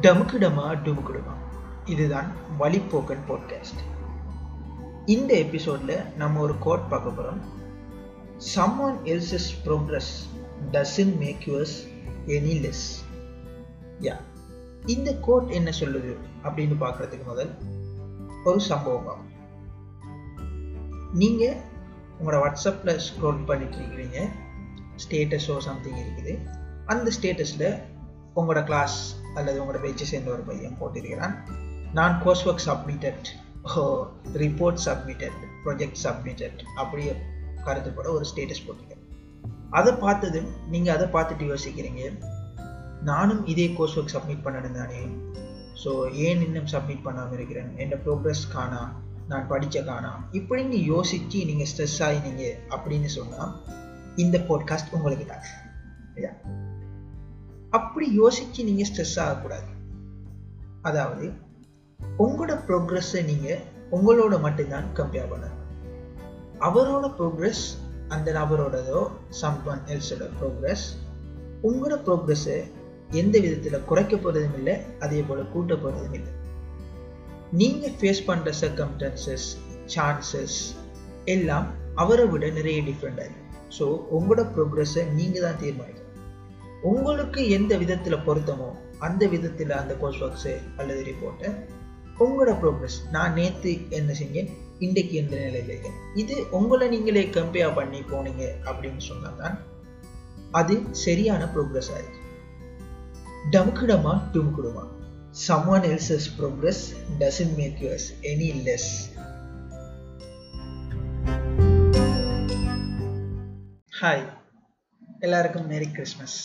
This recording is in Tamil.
டமுக்குடமா டுமுக்குடுமா. இதுதான் வழிப்போக்கன் பாட்காஸ்ட் இந்த எபிசோடில் நம்ம ஒரு கோட் பார்க்க போகிறோம் someone else's progress doesn't make yours any less யா இந்த கோட் என்ன சொல்லுது அப்படின்னு பார்க்குறதுக்கு முதல் ஒரு சம்பவம் ஆகும் நீங்கள் உங்களோட வாட்ஸ்அப்பில் ஸ்க்ரோல் பண்ணிட்டு இருக்கிறீங்க. ஸ்டேட்டஸோ சம்திங் இருக்குது. அந்த ஸ்டேட்டஸில் உங்களோட கிளாஸ் அல்லது உங்களோட பேச்சை சேர்ந்த ஒரு பையன் போட்டிருக்கிறான்? நான் course work submitted oh report submitted project submitted அப்படியே கருத்துப்பட ஒரு ஸ்டேட்டஸ் போட்டிருக்கேன். அதை பார்த்தது நீங்கள் அதை பார்த்துட்டு யோசிக்கிறீங்க நானும் இதே கோர்ஸ் ஒர்க் சப்மிட் பண்ணணும் தானே? ஸோ ஏன் இன்னும் சப்மிட் பண்ணாமல் இருக்கிறேன்? என்னோட ப்ரோக்ரஸ் காணா? நான் படித்த காணா? இப்படின்னு யோசித்து நீங்கள் ஸ்ட்ரெஸ் ஆகினீங்க அப்படின்னு சொன்னால் இந்த போட்காஸ்ட் உங்களுக்கு தான் அப்படி யோசிச்சு நீங்க ஸ்ட்ரெஸ் ஆகக்கூடாது. அதாவது உங்களோட ப்ரோக்ரஸை நீங்க உங்களோட மட்டும்தான் கம்பேர் பண்ணணும். அவரோட ப்ரோக்ரஸ் அந்த நபரோடதோ சம் ஒன் எல்ஸோட ப்ரோக்ரஸ் உங்களோட ப்ரோக்ரஸை எந்த விதத்தில் குறைக்க போகிறதும் இல்லை அதே போல் கூட்ட போகிறதும் இல்லை. நீங்கள் ஃபேஸ் பண்ணுற சர்க்கம்டன்சஸ் சான்சஸ் எல்லாம் அவரை விட நிறைய டிஃப்ரெண்டாக இருக்கு. ஸோ உங்களோட ப்ரோக்ரஸை நீங்கள் தான் தீர்மானிக்கணும். உங்களுக்கு எந்த விதத்தில் பொருத்தமோ அந்த விதத்தில் அந்த கோர்ஸ் ஒர்க்ஸு அல்லது ரிப்போர்ட்டை உங்களோட ப்ரோக்ரஸ் நான் நேற்று என்ன செஞ்சேன்? இன்றைக்கு எந்த நிலையில் இருக்கேன். இது உங்களை நீங்களே கம்பேர் பண்ணி போனீங்க அப்படின்னு சொன்னால் தான் அது சரியான ப்ரோக்ரஸ் ஆயிருக்கு டமுக்கிடமா டுமுக்கிடுமா someone else's progress doesn't make yours any less hi எல்லாருக்கும் மேரி கிறிஸ்மஸ்